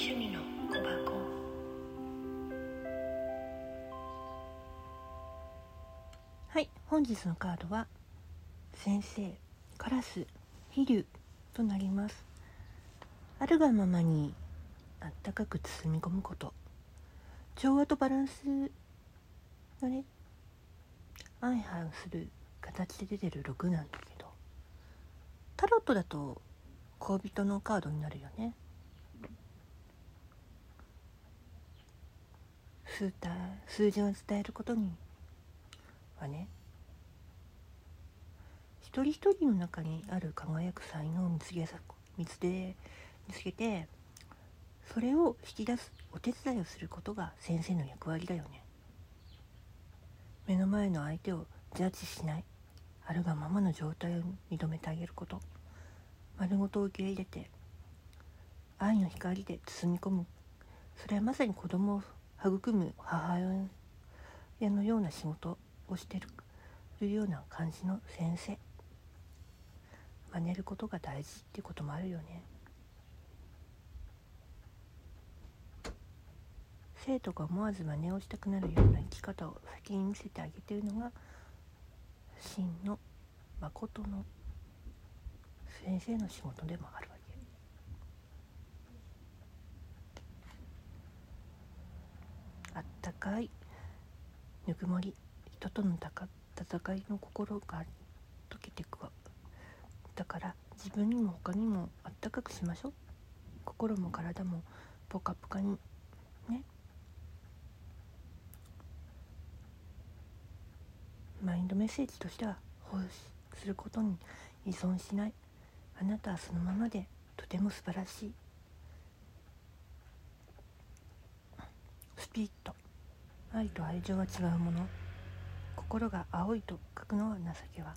趣味の小箱。はい本日のカードは先生カラス飛竜となります。あるがままにあったかく包み込むこと。調和とバランスがね相反する形で出てる6なんだけど。タロットだと恋人のカードになるよね。数タ数字を伝えることにはね一人一人の中にある輝く才能を見つけ見つけ見つけてそれを引き出すお手伝いをすることが先生の役割だよね。目の前の相手をジャッジしないあるがままの状態を認めてあげること。丸ごと受け入れて愛の光で包み込む。それはまさに子供を育む母親のような仕事をしてるような感じの先生。真似ることが大事っていうこともあるよね。生徒が思わず真似をしたくなるような生き方を先に見せてあげてるのが真の誠の先生の仕事でもあるわけあったかいぬくもり人との戦いの心が溶けていくわだから自分にも他にもあったかくしましょう。心も体もポカポカにね。マインドメッセージとしては奉仕することに依存しない。あなたはそのままでとても素晴らしいスピット愛と愛情は違うもの。心が青いと書くのは情けは。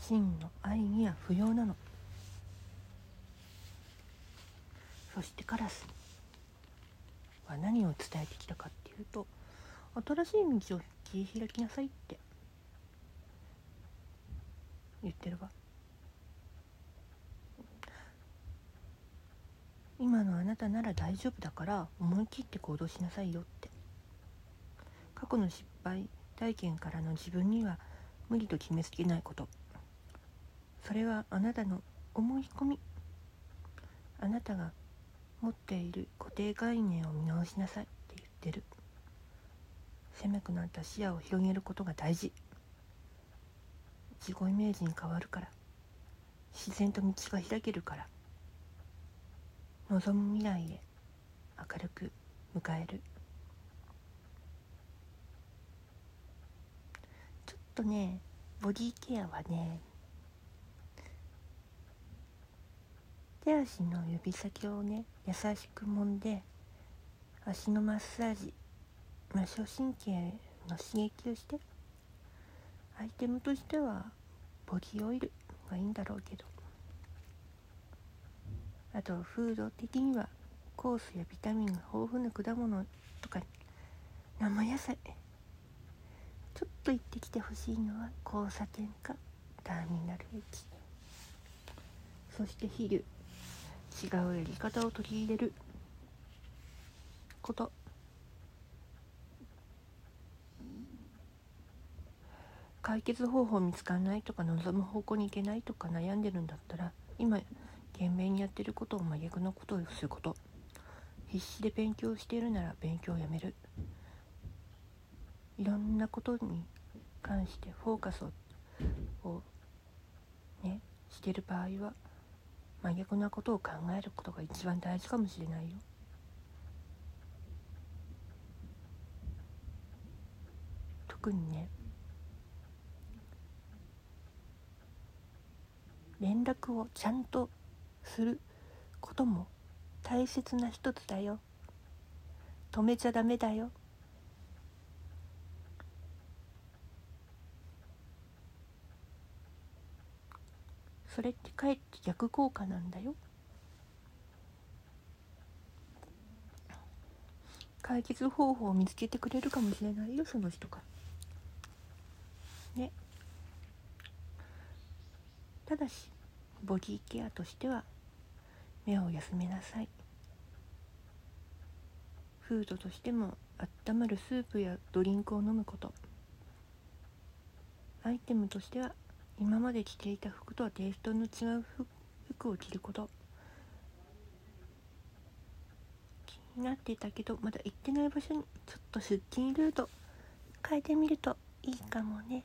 真の愛には不要なの。そしてカラスは何を伝えてきたかっていうと新しい道を切り開きなさいって。言ってるわ。今のあなたなら大丈夫だから思い切って行動しなさいよ。って去の失敗体験からの自分には無理と決めつけないこと。それはあなたの思い込み。あなたが持っている固定概念を見直しなさいって言ってる。狭くなった視野を広げることが大事。自己イメージに変わるから。自然と道が開けるから。望む未来へ明るく迎えるちょっとねボディケアはね手足の指先をね優しく揉んで足のマッサージ末梢神経の刺激をしてアイテムとしてはボディオイルがいいんだろうけどあとフード的には酵素やビタミンが豊富な果物とか生野菜ちょっと行ってきてほしいのは交差点かターミナル駅。そして昼違うやり方を取り入れること。解決方法見つかんないとか望む方向に行けないとか悩んでるんだったら今懸命にやってることを真逆のことをすること。必死で勉強しているなら勉強をやめる。いろんなことに関してフォーカスをねしてる場合は真逆なことを考えることが一番大事かもしれないよ。特にね連絡をちゃんとすることも大切な一つだよ。止めちゃダメだよ。それってかえって逆効果なんだよ。解決方法を見つけてくれるかもしれないよその人が。ね。ただしボディケアとしては目を休めなさい。フードとしても温まるスープやドリンクを飲むこと。アイテムとしては今まで着ていた服とはテイストの違う服を着ること。気になっていたけどまだ行ってない場所にちょっと出勤ルート変えてみるといいかもね。